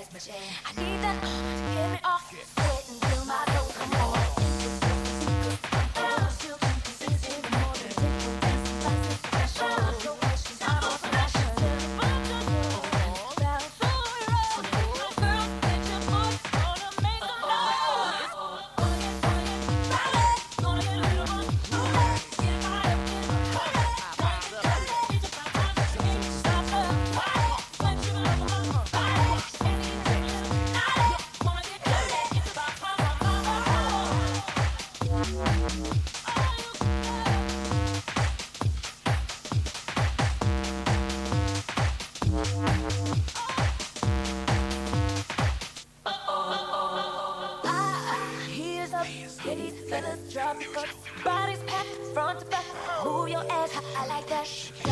as much air. I need that uh, oxygen. up, front, packed, front to back. Move your ass, I like that.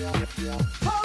You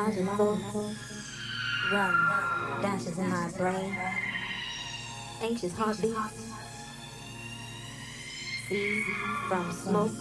miles of thoughts running, dashes in my brain, anxious heartbeat. see from smoke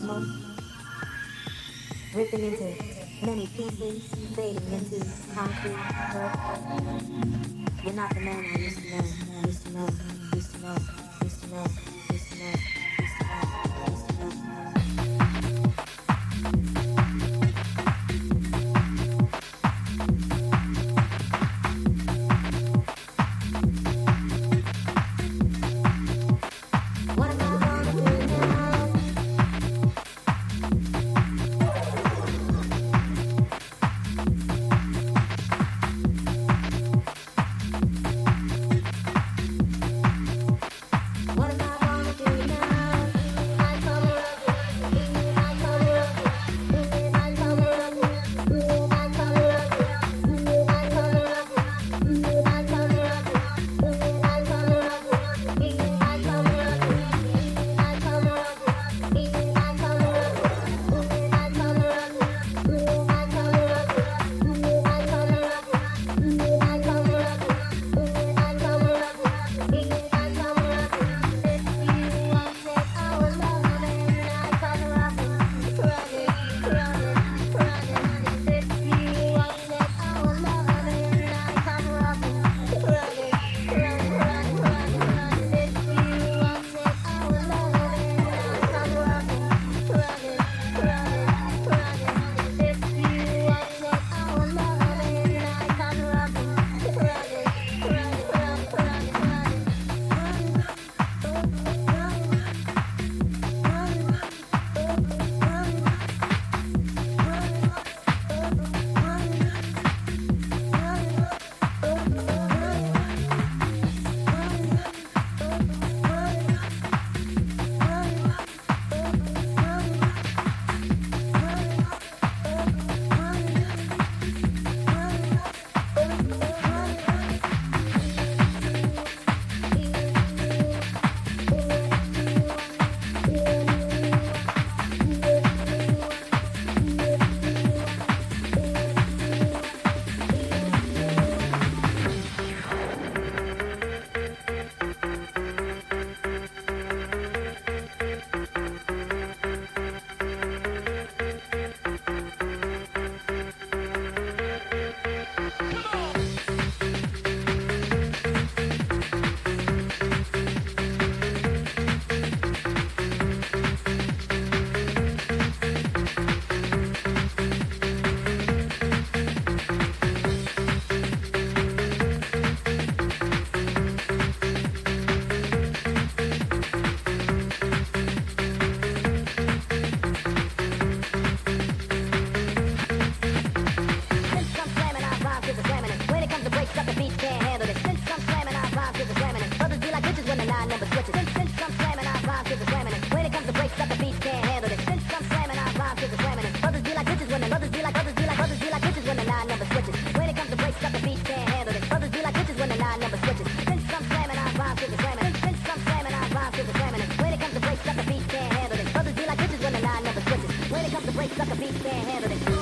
number switches. When it comes to breaks, got the beat, can't handle this. Others be like bitches when the nine number switches. Since I'm slamming, I rhyme to the slamming. Since I'm slamming, I rhyme to the slamming. When it comes to breaks, got the beat, can't handle this. Others be like bitches when the nine number switches. When it comes to breaks, got the beat, can't handle this.